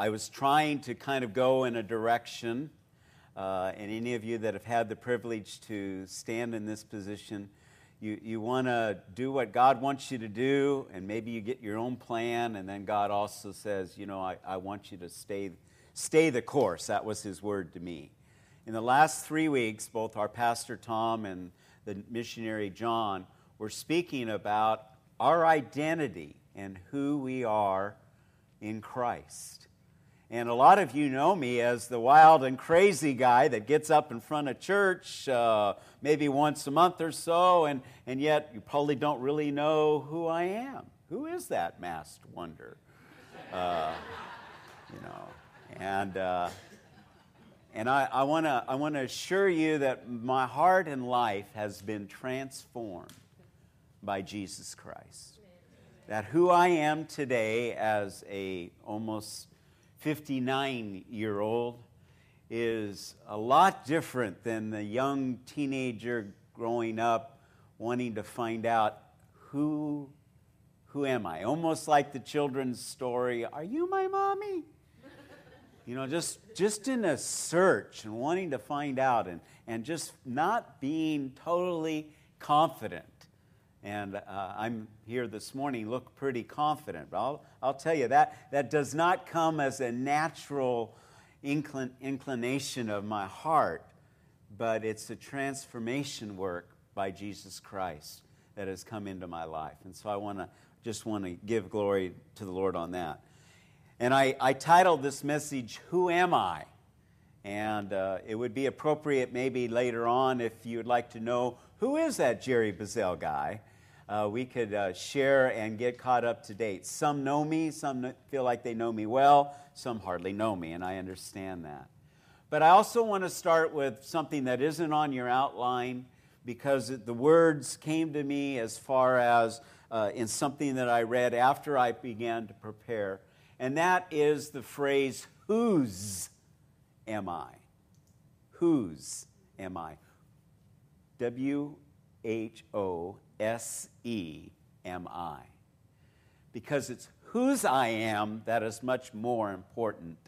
I was trying to kind of go in a direction, uh, and any of you that have had the privilege to stand in this position, you, you want to do what God wants you to do, and maybe you get your own plan, and then God also says, you know, I, I want you to stay, stay the course. That was his word to me. In the last three weeks, both our pastor Tom and the missionary John were speaking about our identity and who we are in Christ. And a lot of you know me as the wild and crazy guy that gets up in front of church uh, maybe once a month or so, and, and yet you probably don't really know who I am. Who is that masked wonder? Uh, you know, and, uh, and I, I want to I wanna assure you that my heart and life has been transformed by Jesus Christ that who I am today as a almost 59 year old is a lot different than the young teenager growing up wanting to find out who who am I? Almost like the children's story, are you my mommy? You know, just just in a search and wanting to find out and, and just not being totally confident and uh, I'm here this morning, look pretty confident. But I'll, I'll tell you that that does not come as a natural inclin- inclination of my heart, but it's a transformation work by Jesus Christ that has come into my life. And so I want to just want to give glory to the Lord on that. And I, I titled this message, Who Am I? And uh, it would be appropriate maybe later on if you would like to know who is that Jerry Bazell guy uh, we could uh, share and get caught up to date. Some know me, some feel like they know me well, some hardly know me, and I understand that. But I also want to start with something that isn't on your outline because the words came to me as far as uh, in something that I read after I began to prepare, and that is the phrase, Whose am I? Whose am I? W H O S E M I. Because it's whose I am that is much more important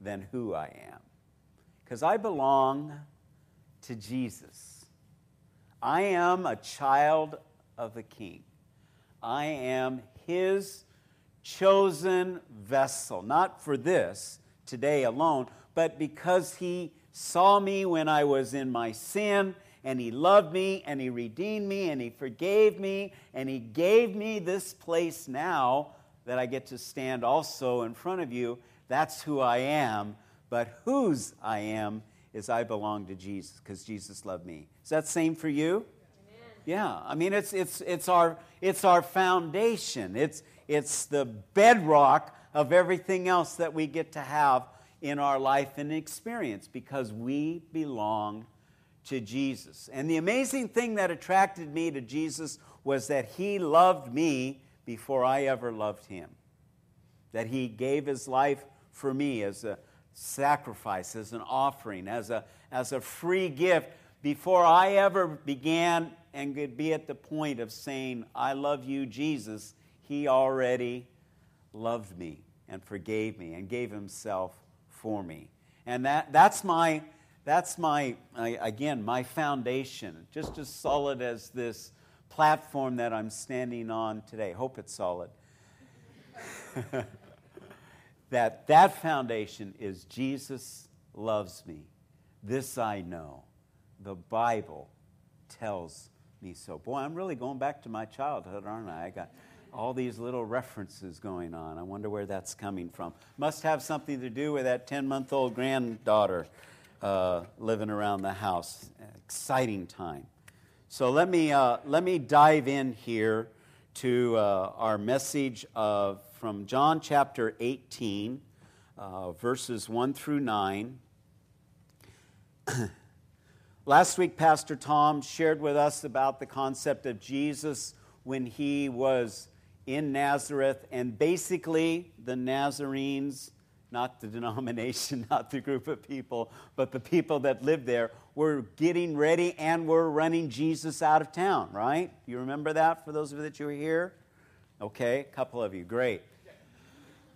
than who I am. Because I belong to Jesus. I am a child of the King. I am his chosen vessel, not for this today alone, but because he saw me when I was in my sin and He loved me, and He redeemed me, and He forgave me, and He gave me this place now that I get to stand also in front of you. That's who I am, but whose I am is I belong to Jesus because Jesus loved me. Is that same for you? Amen. Yeah, I mean it's it's it's our it's our foundation. It's it's the bedrock of everything else that we get to have in our life and experience because we belong to Jesus. And the amazing thing that attracted me to Jesus was that he loved me before I ever loved him. That he gave his life for me as a sacrifice, as an offering, as a, as a free gift before I ever began and could be at the point of saying, I love you, Jesus. He already loved me and forgave me and gave himself for me. And that, that's my that's my, again, my foundation, just as solid as this platform that I'm standing on today. Hope it's solid. that that foundation is Jesus loves me. This I know. The Bible tells me so. Boy, I'm really going back to my childhood, aren't I? I got all these little references going on. I wonder where that's coming from. Must have something to do with that 10 month old granddaughter uh, living around the house. Exciting time. So let me, uh, let me dive in here to uh, our message of, from John chapter 18, uh, verses 1 through 9. Last week, Pastor Tom shared with us about the concept of Jesus when he was in Nazareth, and basically, the Nazarenes not the denomination, not the group of people, but the people that lived there were getting ready and were running Jesus out of town, right? You remember that for those of you that you were here? Okay, a couple of you, great.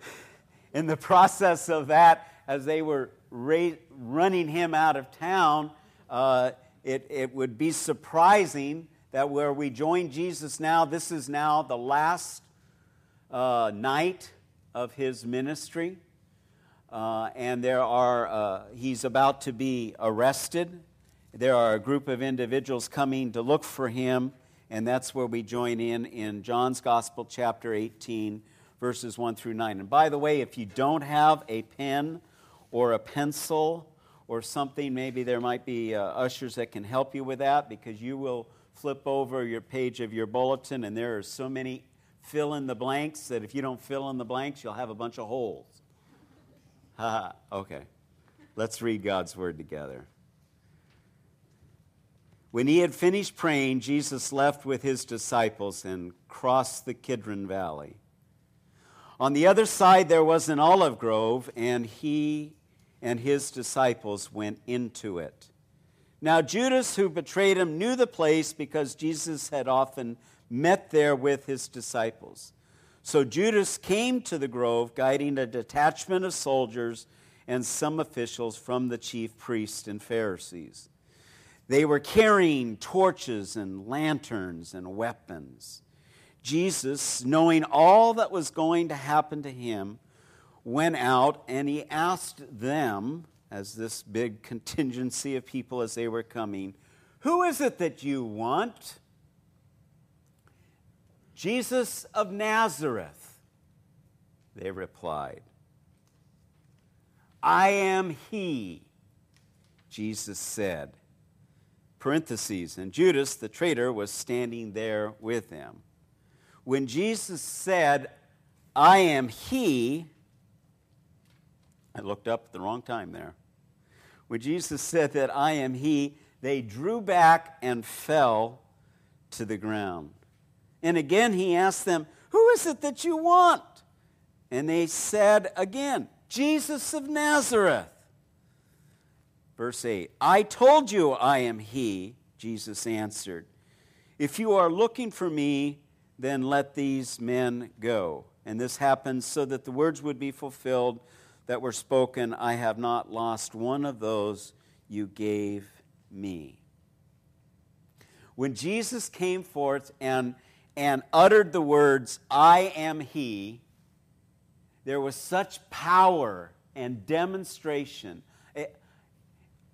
in the process of that, as they were ra- running him out of town, uh, it, it would be surprising that where we join Jesus now, this is now the last uh, night of his ministry. Uh, and there are, uh, he's about to be arrested. There are a group of individuals coming to look for him, and that's where we join in in John's Gospel, chapter 18, verses 1 through 9. And by the way, if you don't have a pen or a pencil or something, maybe there might be uh, ushers that can help you with that because you will flip over your page of your bulletin and there are so many fill in the blanks that if you don't fill in the blanks, you'll have a bunch of holes. Okay. Let's read God's word together. When he had finished praying, Jesus left with his disciples and crossed the Kidron Valley. On the other side, there was an olive grove, and he and his disciples went into it. Now, Judas, who betrayed him, knew the place because Jesus had often met there with his disciples. So Judas came to the grove, guiding a detachment of soldiers and some officials from the chief priests and Pharisees. They were carrying torches and lanterns and weapons. Jesus, knowing all that was going to happen to him, went out and he asked them, as this big contingency of people as they were coming, Who is it that you want? Jesus of Nazareth, they replied. I am he, Jesus said. Parentheses, and Judas the traitor was standing there with them. When Jesus said, I am He, I looked up at the wrong time there. When Jesus said that I am He, they drew back and fell to the ground. And again he asked them, Who is it that you want? And they said again, Jesus of Nazareth. Verse 8 I told you I am He, Jesus answered. If you are looking for me, then let these men go. And this happened so that the words would be fulfilled that were spoken I have not lost one of those you gave me. When Jesus came forth and, and uttered the words, I am He, there was such power and demonstration.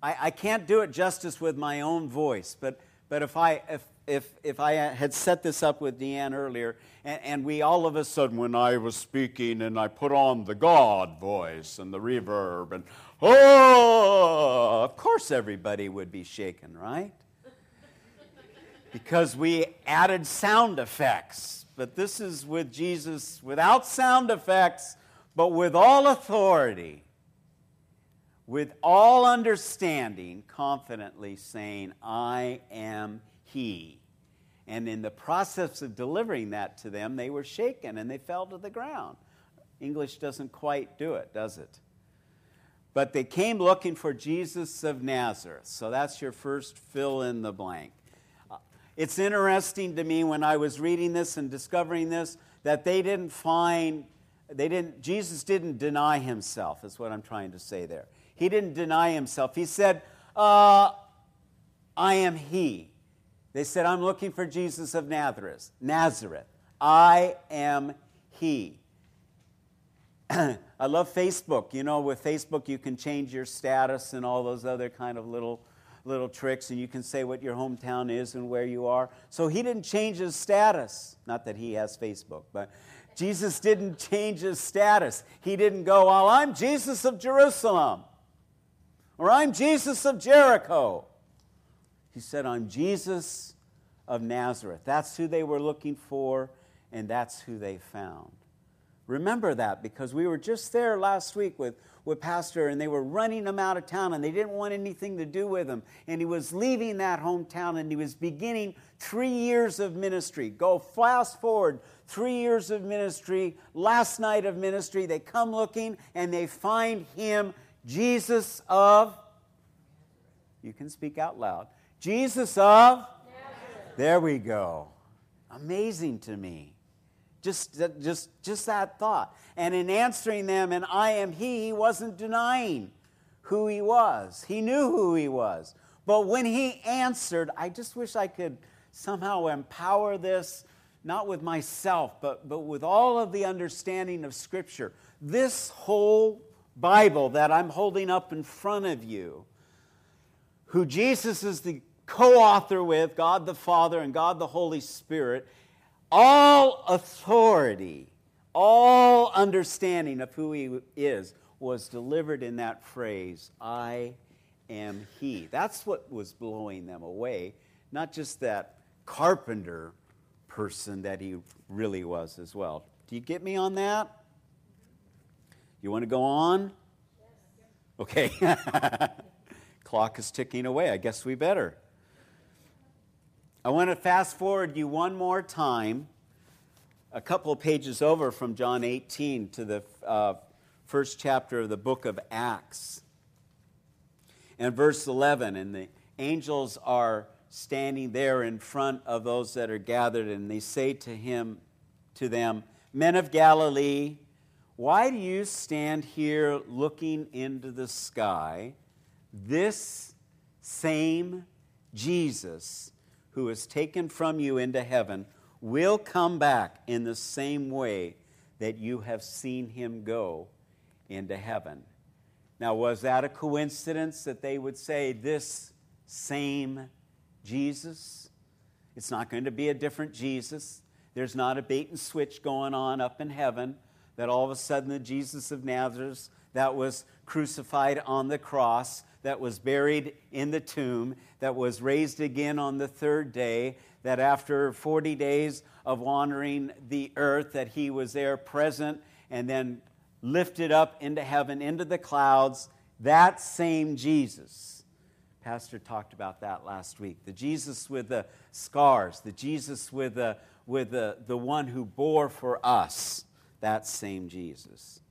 I, I can't do it justice with my own voice, but, but if, I, if, if, if I had set this up with Deanne earlier, and, and we all of a sudden, when I was speaking and I put on the God voice and the reverb, and oh, of course everybody would be shaken, right? Because we added sound effects. But this is with Jesus without sound effects, but with all authority, with all understanding, confidently saying, I am He. And in the process of delivering that to them, they were shaken and they fell to the ground. English doesn't quite do it, does it? But they came looking for Jesus of Nazareth. So that's your first fill in the blank. It's interesting to me when I was reading this and discovering this that they didn't find, they didn't, Jesus didn't deny himself, is what I'm trying to say there. He didn't deny himself. He said, uh, I am He. They said, I'm looking for Jesus of Nazareth. Nazareth. I am He. I love Facebook. You know, with Facebook, you can change your status and all those other kind of little, little tricks, and you can say what your hometown is and where you are. So he didn't change his status. Not that he has Facebook, but Jesus didn't change his status. He didn't go, Well, I'm Jesus of Jerusalem, or I'm Jesus of Jericho. He said, I'm Jesus of Nazareth. That's who they were looking for, and that's who they found. Remember that because we were just there last week with, with Pastor, and they were running him out of town, and they didn't want anything to do with him. And he was leaving that hometown, and he was beginning three years of ministry. Go fast forward three years of ministry, last night of ministry. They come looking, and they find him, Jesus of, you can speak out loud, Jesus of? There we go. Amazing to me. Just, just, just that thought. And in answering them, and I am He, he wasn't denying who He was. He knew who He was. But when He answered, I just wish I could somehow empower this, not with myself, but, but with all of the understanding of Scripture. This whole Bible that I'm holding up in front of you, who Jesus is the co author with, God the Father and God the Holy Spirit, all authority, all understanding of who He is was delivered in that phrase, I am He. That's what was blowing them away, not just that carpenter person that He really was as well. Do you get me on that? You want to go on? Okay. Clock is ticking away. I guess we better. I want to fast forward you one more time, a couple pages over from John 18 to the uh, first chapter of the book of Acts. And verse 11, and the angels are standing there in front of those that are gathered, and they say to him, to them, Men of Galilee, why do you stand here looking into the sky? This same Jesus who is taken from you into heaven will come back in the same way that you have seen him go into heaven. Now, was that a coincidence that they would say this same Jesus? It's not going to be a different Jesus. There's not a bait and switch going on up in heaven that all of a sudden the Jesus of Nazareth that was crucified on the cross, that was buried in the tomb, that was raised again on the third day, that after 40 days of wandering the earth, that he was there present and then lifted up into heaven, into the clouds, that same Jesus. Pastor talked about that last week. The Jesus with the scars, the Jesus with the, with the, the one who bore for us that same Jesus.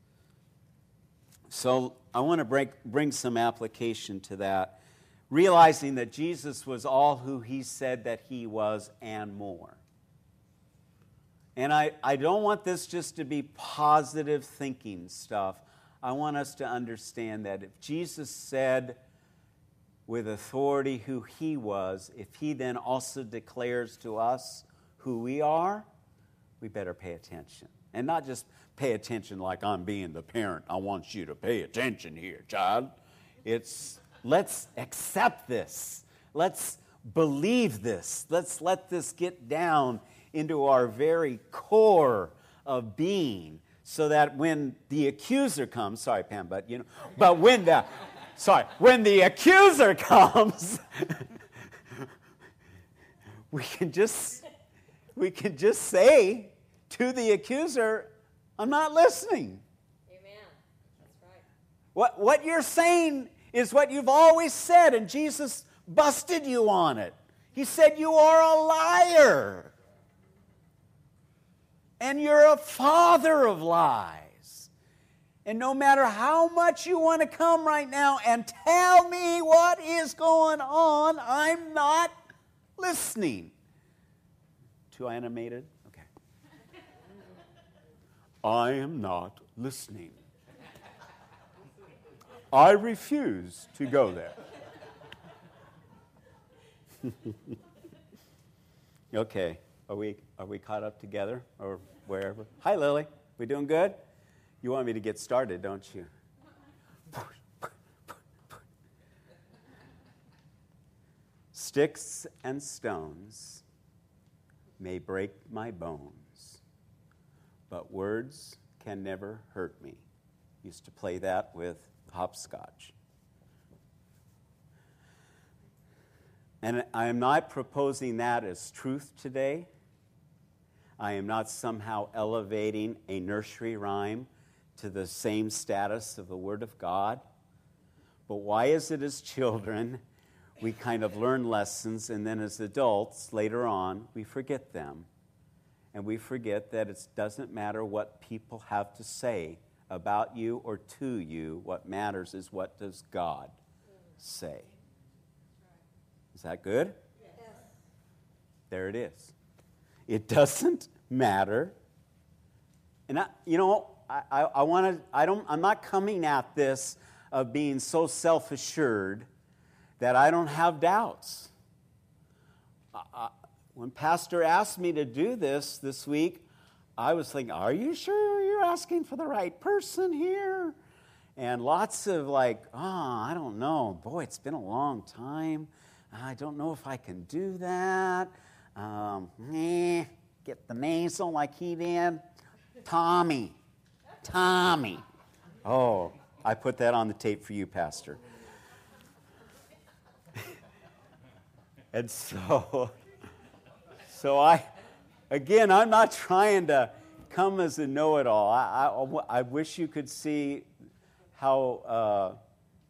So I want to break, bring some application to that, realizing that Jesus was all who he said that he was and more. And I, I don't want this just to be positive thinking stuff. I want us to understand that if Jesus said with authority who he was, if he then also declares to us who we are, we better pay attention. And not just pay attention like I'm being the parent. I want you to pay attention here, child. It's let's accept this. Let's believe this. Let's let this get down into our very core of being so that when the accuser comes, sorry, Pam, but you know, but when the, sorry, when the accuser comes, we can just, we can just say, to the accuser, I'm not listening. Amen. That's right. What, what you're saying is what you've always said, and Jesus busted you on it. He said, You are a liar. And you're a father of lies. And no matter how much you want to come right now and tell me what is going on, I'm not listening. Too animated? I am not listening. I refuse to go there. okay, are we, are we caught up together or wherever? Hi, Lily. We doing good? You want me to get started, don't you? Sticks and stones may break my bones but words can never hurt me. Used to play that with hopscotch. And I am not proposing that as truth today. I am not somehow elevating a nursery rhyme to the same status of the Word of God. But why is it as children we kind of learn lessons and then as adults later on we forget them? And we forget that it doesn't matter what people have to say about you or to you. What matters is what does God say. Is that good? Yes. There it is. It doesn't matter And I, you know, I, I, I want to, I don't, I'm not coming at this of being so self assured that I don't have doubts. I, when Pastor asked me to do this this week, I was thinking, Are you sure you're asking for the right person here? And lots of like, Oh, I don't know. Boy, it's been a long time. I don't know if I can do that. Um, eh, get the nasal like he did. Tommy. Tommy. Oh, I put that on the tape for you, Pastor. and so, so I, again, I'm not trying to come as a know it all. I, I, I, wish you could see how, uh,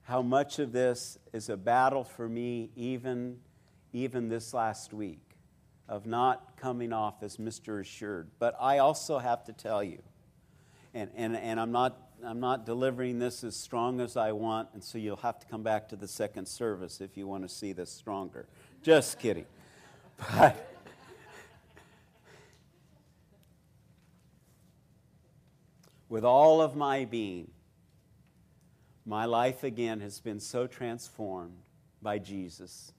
how much of this is a battle for me, even, even this last week, of not coming off as Mr. Assured. But I also have to tell you, and, and, and I'm not I'm not delivering this as strong as I want, and so you'll have to come back to the second service if you want to see this stronger. Just kidding. But with all of my being, my life again has been so transformed by Jesus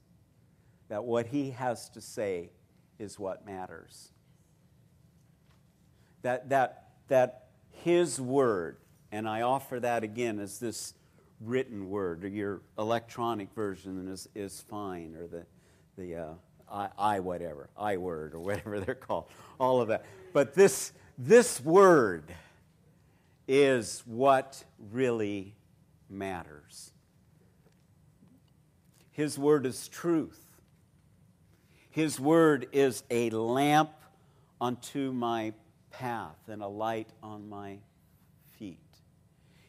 that what he has to say is what matters. That, that, that his word and I offer that again as this written word, or your electronic version is, is fine, or the, the uh, I, I whatever, I word, or whatever they're called, all of that. But this, this word is what really matters. His word is truth. His word is a lamp unto my path and a light on my feet.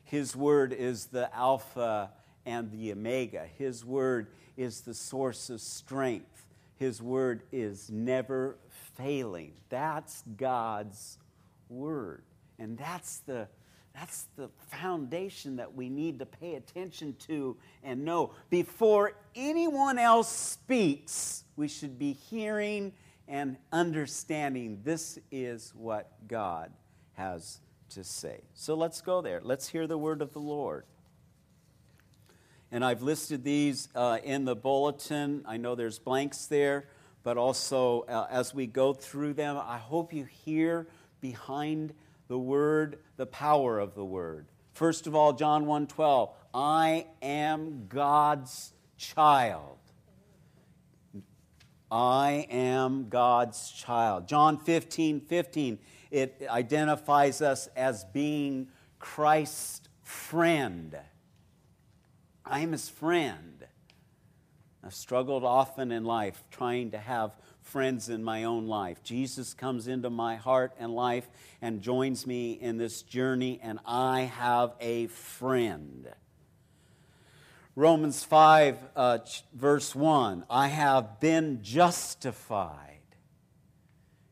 his word is the Alpha and the Omega. His word is the source of strength. His word is never failing. That's God's word. And that's the, that's the foundation that we need to pay attention to and know. Before anyone else speaks, we should be hearing and understanding this is what God has to say. So let's go there. Let's hear the word of the Lord. And I've listed these uh, in the bulletin. I know there's blanks there, but also uh, as we go through them, I hope you hear behind the word the power of the word. First of all, John 1:12, I am God's child. I am God's child. John 15, 15, it identifies us as being Christ's friend. I am his friend. I've struggled often in life trying to have friends in my own life. Jesus comes into my heart and life and joins me in this journey, and I have a friend. Romans 5, uh, verse 1 I have been justified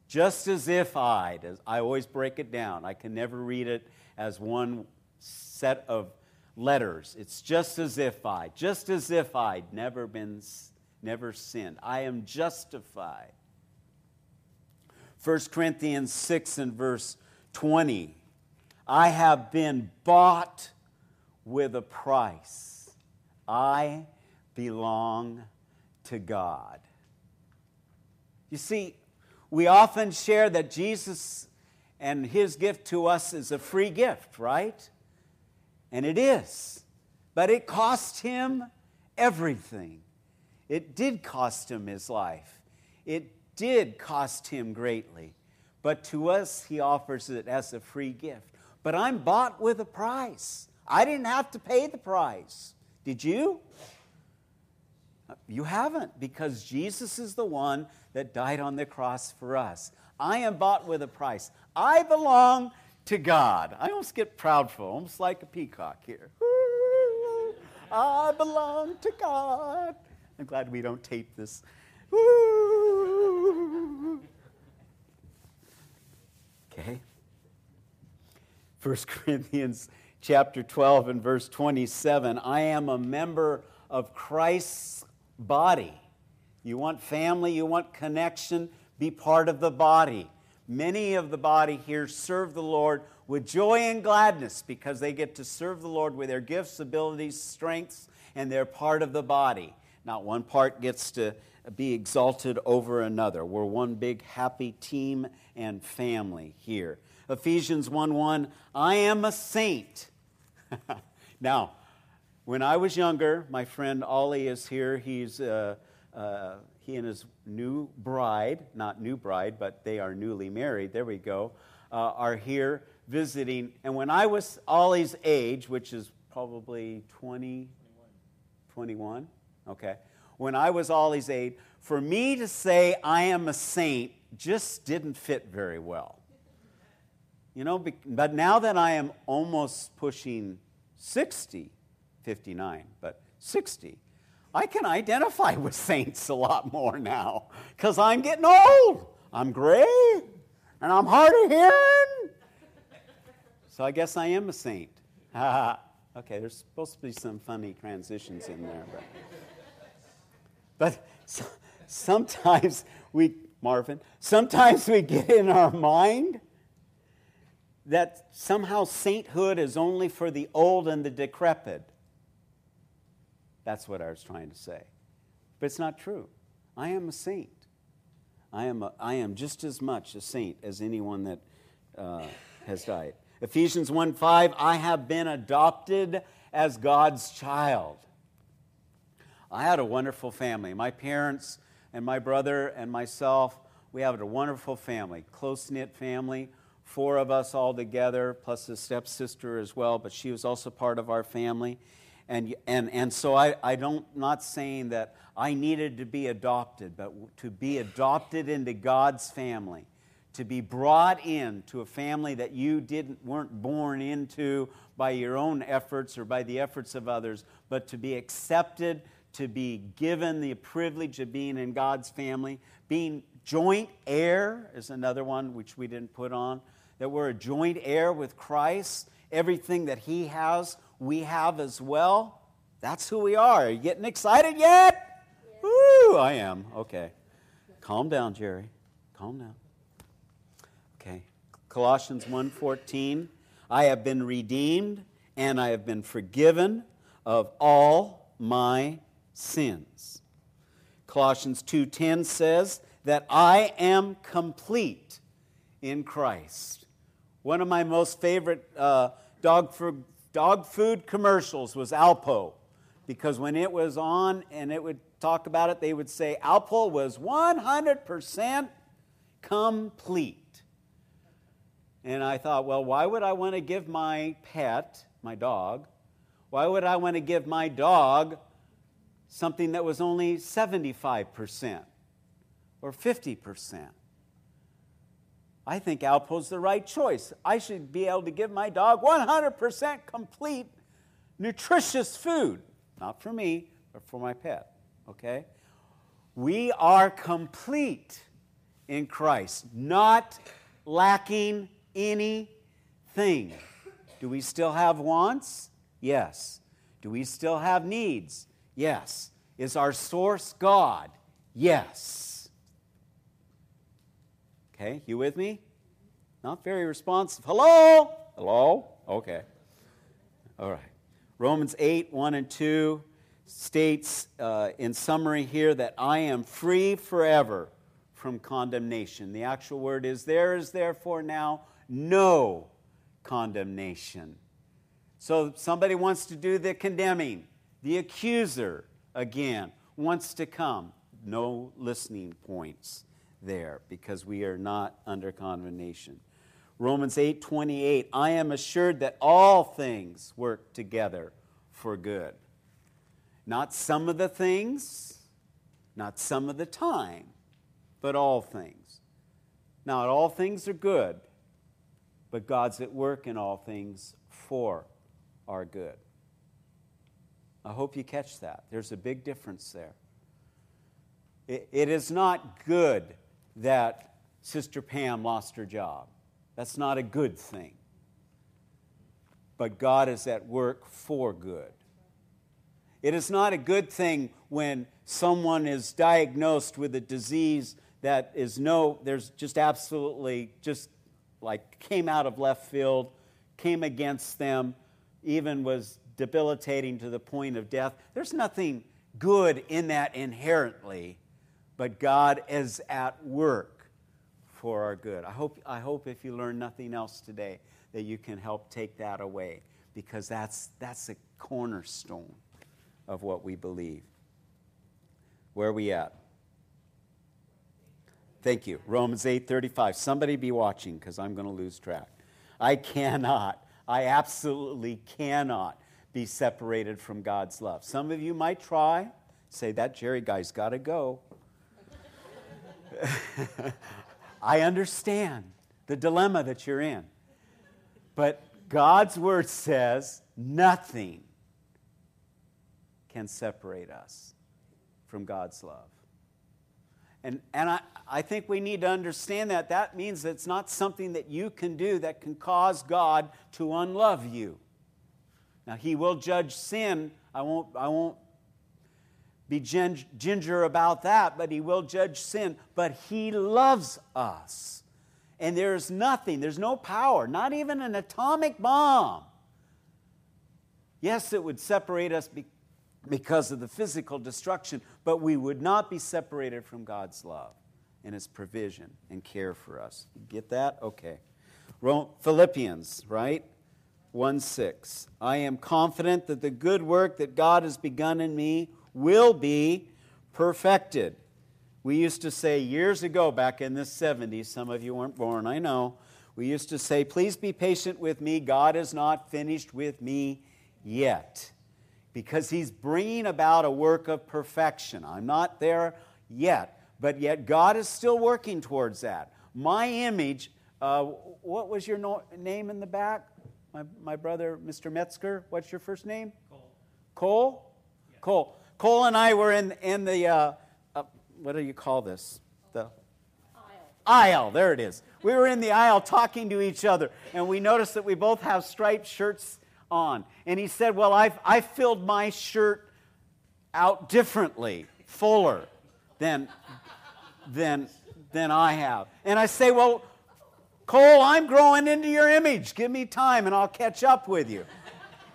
just as if as I always break it down. I can never read it as one set of letters. It's just as if I, just as if I'd never been, never sinned. I am justified. 1 Corinthians 6 and verse 20. I have been bought with a price. I belong to God. You see, we often share that Jesus and his gift to us is a free gift, right? And it is. But it cost him everything. It did cost him his life. It did cost him greatly. But to us, he offers it as a free gift. But I'm bought with a price. I didn't have to pay the price. Did you? You haven't, because Jesus is the one that died on the cross for us. I am bought with a price. I belong to God. I almost get proud for, almost like a peacock here. I belong to God. I'm glad we don't tape this. Okay. 1 Corinthians chapter 12 and verse 27 I am a member of Christ's body. You want family, you want connection, be part of the body. many of the body here serve the Lord with joy and gladness because they get to serve the Lord with their gifts, abilities, strengths, and they're part of the body. Not one part gets to be exalted over another. We're one big happy team and family here. Ephesians 1 1, I am a saint. now, when I was younger, my friend Ollie is here. He's uh, uh, he and his new bride, not new bride, but they are newly married. There we go. Uh, are here visiting. And when I was Ollie's age, which is probably 20, 21, okay. When I was Ollie's age, for me to say I am a saint just didn't fit very well. You know, but now that I am almost pushing 60, 59, but 60, I can identify with saints a lot more now because I'm getting old. I'm gray and I'm hard of hearing. So I guess I am a saint. okay, there's supposed to be some funny transitions in there. But, but so, sometimes we, Marvin, sometimes we get in our mind that somehow sainthood is only for the old and the decrepit. That's what I was trying to say. But it's not true. I am a saint. I am, a, I am just as much a saint as anyone that uh, has died. Ephesians 1 5, I have been adopted as God's child. I had a wonderful family. My parents and my brother and myself, we have a wonderful family, close knit family, four of us all together, plus a stepsister as well, but she was also part of our family. And, and, and so I, I don't, not saying that I needed to be adopted, but to be adopted into God's family, to be brought in to a family that you didn't, weren't born into by your own efforts or by the efforts of others, but to be accepted, to be given the privilege of being in God's family. Being joint heir is another one which we didn't put on, that we're a joint heir with Christ. Everything that He has we have as well. That's who we are. Are you getting excited yet? Yeah. Woo, I am. Okay. Calm down, Jerry. Calm down. Okay. Colossians 1:14, I have been redeemed and I have been forgiven of all my sins. Colossians 2:10 says that I am complete in Christ. One of my most favorite uh, dog dog food commercials was Alpo because when it was on and it would talk about it, they would say Alpo was 100% complete. And I thought, well, why would I want to give my pet, my dog, why would I want to give my dog something that was only 75% or 50%? I think Alpo's the right choice. I should be able to give my dog 100% complete, nutritious food. Not for me, but for my pet. Okay? We are complete in Christ, not lacking anything. Do we still have wants? Yes. Do we still have needs? Yes. Is our source God? Yes. Okay, you with me? Not very responsive. Hello? Hello? Okay. All right. Romans 8, 1 and 2 states uh, in summary here that I am free forever from condemnation. The actual word is there is therefore now no condemnation. So somebody wants to do the condemning. The accuser, again, wants to come. No listening points there because we are not under condemnation. Romans 8:28 I am assured that all things work together for good. Not some of the things, not some of the time, but all things. Not all things are good, but God's at work in all things for our good. I hope you catch that. There's a big difference there. it is not good that Sister Pam lost her job. That's not a good thing. But God is at work for good. It is not a good thing when someone is diagnosed with a disease that is no, there's just absolutely just like came out of left field, came against them, even was debilitating to the point of death. There's nothing good in that inherently, but God is at work for our good. I hope, I hope if you learn nothing else today, that you can help take that away because that's, that's the cornerstone of what we believe. Where are we at? Thank you. Romans 8:35. Somebody be watching because I'm going to lose track. I cannot, I absolutely cannot be separated from God's love. Some of you might try, say that Jerry guy's got to go. I understand the dilemma that you're in. But God's word says nothing can separate us from God's love. And, and I, I think we need to understand that. That means that it's not something that you can do that can cause God to unlove you. Now, He will judge sin. I won't, I won't be ginger about that, but He will judge sin. But He loves us. And there's nothing, there's no power, not even an atomic bomb. Yes, it would separate us because of the physical destruction, but we would not be separated from God's love and His provision and care for us. get that? Okay. Philippians, right? 1 6. I am confident that the good work that God has begun in me will be perfected. We used to say years ago, back in the 70s, some of you weren't born, I know. We used to say, Please be patient with me. God is not finished with me yet because he's bringing about a work of perfection. I'm not there yet, but yet God is still working towards that. My image, uh, what was your no- name in the back? My, my brother, Mr. Metzger, what's your first name? Cole. Cole? Yeah. Cole. Cole and I were in, in the, uh, uh, what do you call this? The aisle. Aisle, there it is. We were in the aisle talking to each other, and we noticed that we both have striped shirts on. And he said, Well, I've, I filled my shirt out differently, fuller than, than, than I have. And I say, Well, Cole, I'm growing into your image. Give me time and I'll catch up with you.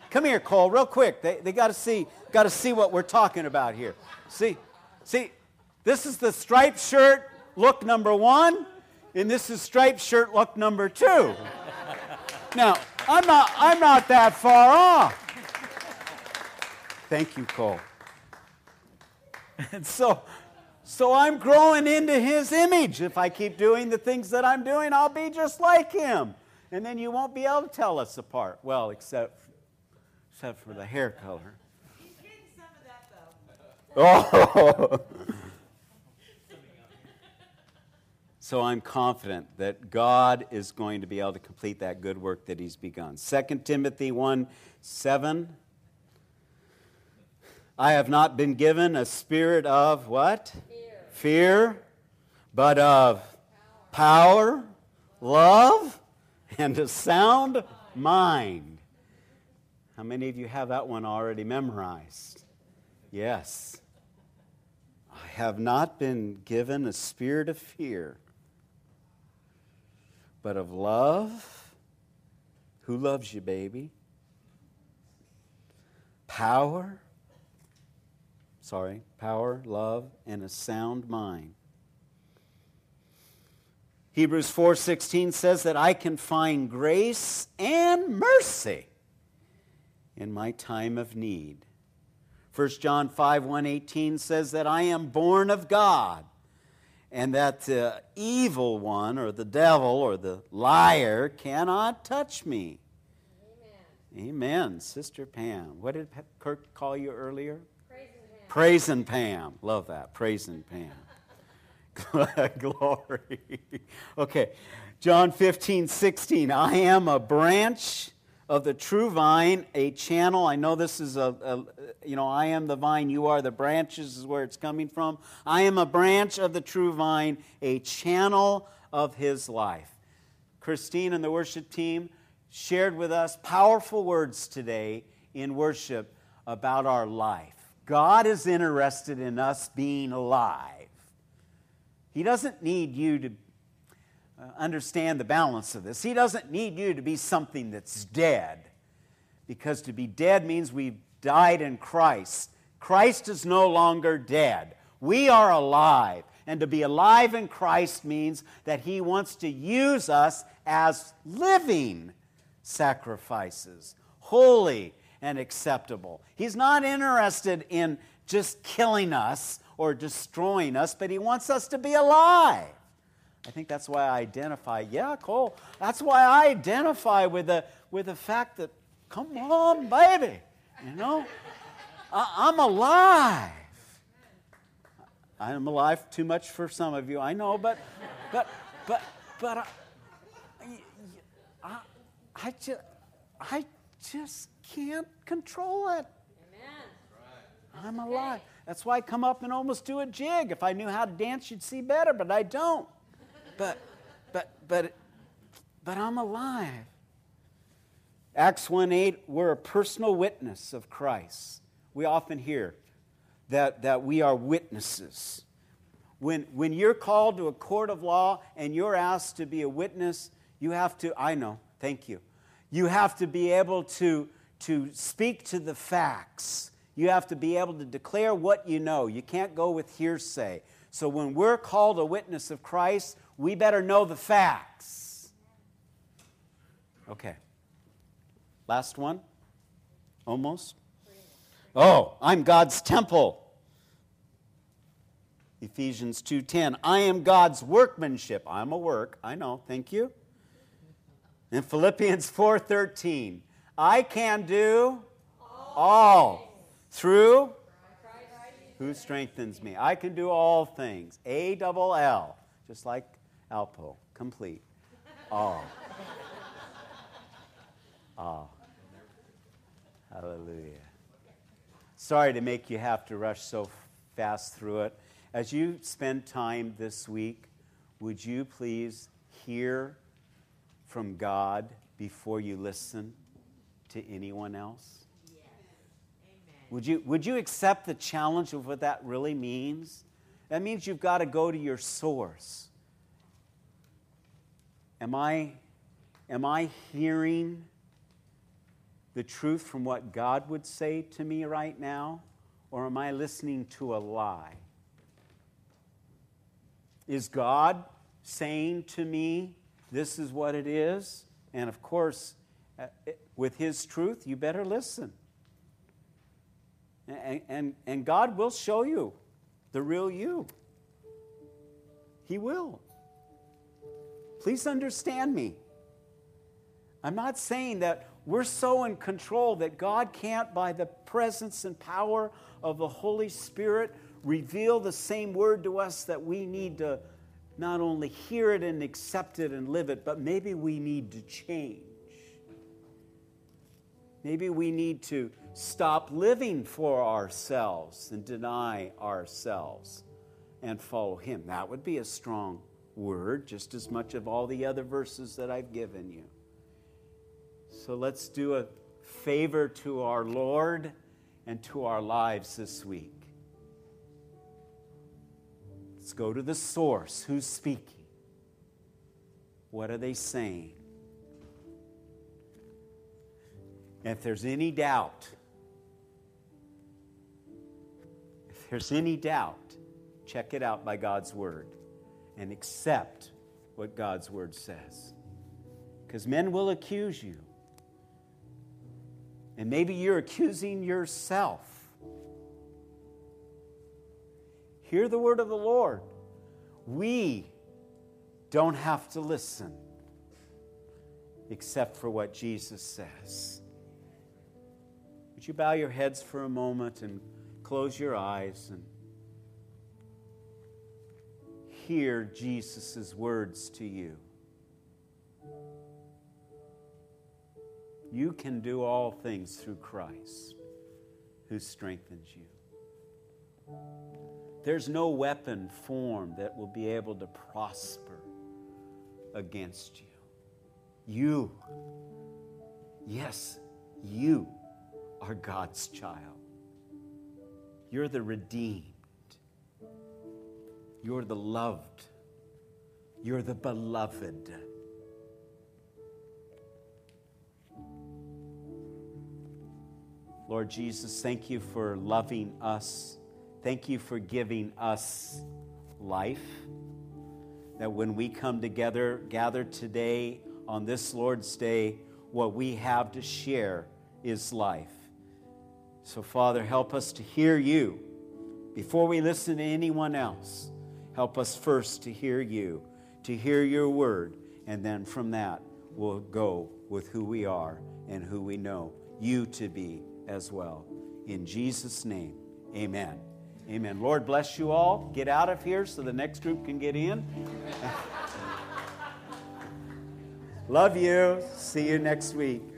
Come here, Cole, real quick. They, they got to see got to see what we're talking about here. See, see, this is the striped shirt look number one, and this is striped shirt look number two. Now, I'm not, I'm not that far off. Thank you, Cole. And so, so I'm growing into his image. If I keep doing the things that I'm doing, I'll be just like him. And then you won't be able to tell us apart. Well, except, except for the hair color. He's getting some of that, though. Oh. So I'm confident that God is going to be able to complete that good work that He's begun. 2 Timothy 1 7. I have not been given a spirit of what? Fear. Fear, but of power, power love, and a sound mind. How many of you have that one already memorized? Yes. I have not been given a spirit of fear but of love. Who loves you, baby? Power. Sorry, power, love, and a sound mind. Hebrews 4:16 says that I can find grace and mercy in my time of need. 1 John 5 118 says that I am born of God and that the evil one or the devil or the liar cannot touch me. Amen. Amen. Sister Pam. What did Kirk call you earlier? Praising Pam. Pam. Love that. Praising Pam. Glory. okay. John 15, 16. I am a branch of the true vine, a channel. I know this is a, a, you know, I am the vine, you are the branches, is where it's coming from. I am a branch of the true vine, a channel of his life. Christine and the worship team shared with us powerful words today in worship about our life. God is interested in us being alive. He doesn't need you to uh, understand the balance of this. He doesn't need you to be something that's dead. Because to be dead means we've died in Christ. Christ is no longer dead. We are alive. And to be alive in Christ means that He wants to use us as living sacrifices, holy and acceptable. He's not interested in just killing us or destroying us, but He wants us to be alive. I think that's why I identify, yeah, Cole, that's why I identify with the, with the fact that, come on, baby, you know, I, I'm alive. I'm alive too much for some of you, I know, but, but, but, but I, I, I, just, I just can't control it. Amen. I'm alive. That's why I come up and almost do a jig. If I knew how to dance, you'd see better, but I don't. But, but, but, but I'm alive. Acts 1 8, we're a personal witness of Christ. We often hear, that, that we are witnesses. When, when you're called to a court of law and you're asked to be a witness, you have to, I know, thank you. You have to be able to, to speak to the facts. You have to be able to declare what you know. You can't go with hearsay. So when we're called a witness of Christ, we better know the facts. Okay. Last one? Almost? Oh, I'm God's temple. Ephesians 2:10. I am God's workmanship. I'm a work. I know. Thank you. In Philippians 4:13. I can do all, through who strengthens me. I can do all things. A double L, just like Alpo, complete. All. All. Hallelujah. Sorry to make you have to rush so fast through it. As you spend time this week, would you please hear from God before you listen to anyone else? Yes. Would you, would you accept the challenge of what that really means? That means you've got to go to your source. Am I, am I hearing the truth from what God would say to me right now, or am I listening to a lie? Is God saying to me, this is what it is? And of course, uh, with His truth, you better listen. And, and, and God will show you the real you. He will. Please understand me. I'm not saying that we're so in control that God can't, by the presence and power of the Holy Spirit, reveal the same word to us that we need to not only hear it and accept it and live it, but maybe we need to change. Maybe we need to stop living for ourselves and deny ourselves and follow Him. That would be a strong word, just as much of all the other verses that I've given you. So let's do a favor to our Lord and to our lives this week. Let's go to the source. Who's speaking? What are they saying? If there's any doubt, if there's any doubt, check it out by God's word and accept what God's word says. Because men will accuse you. And maybe you're accusing yourself. Hear the word of the Lord. We don't have to listen except for what Jesus says. Would you bow your heads for a moment and close your eyes and hear Jesus' words to you? You can do all things through Christ who strengthens you. There's no weapon formed that will be able to prosper against you. You, yes, you are God's child. You're the redeemed. You're the loved. You're the beloved. Lord Jesus, thank you for loving us. Thank you for giving us life. That when we come together, gather today on this Lord's Day, what we have to share is life. So, Father, help us to hear you before we listen to anyone else. Help us first to hear you, to hear your word, and then from that, we'll go with who we are and who we know you to be as well. In Jesus' name, amen. Amen. Lord bless you all. Get out of here so the next group can get in. Love you. See you next week.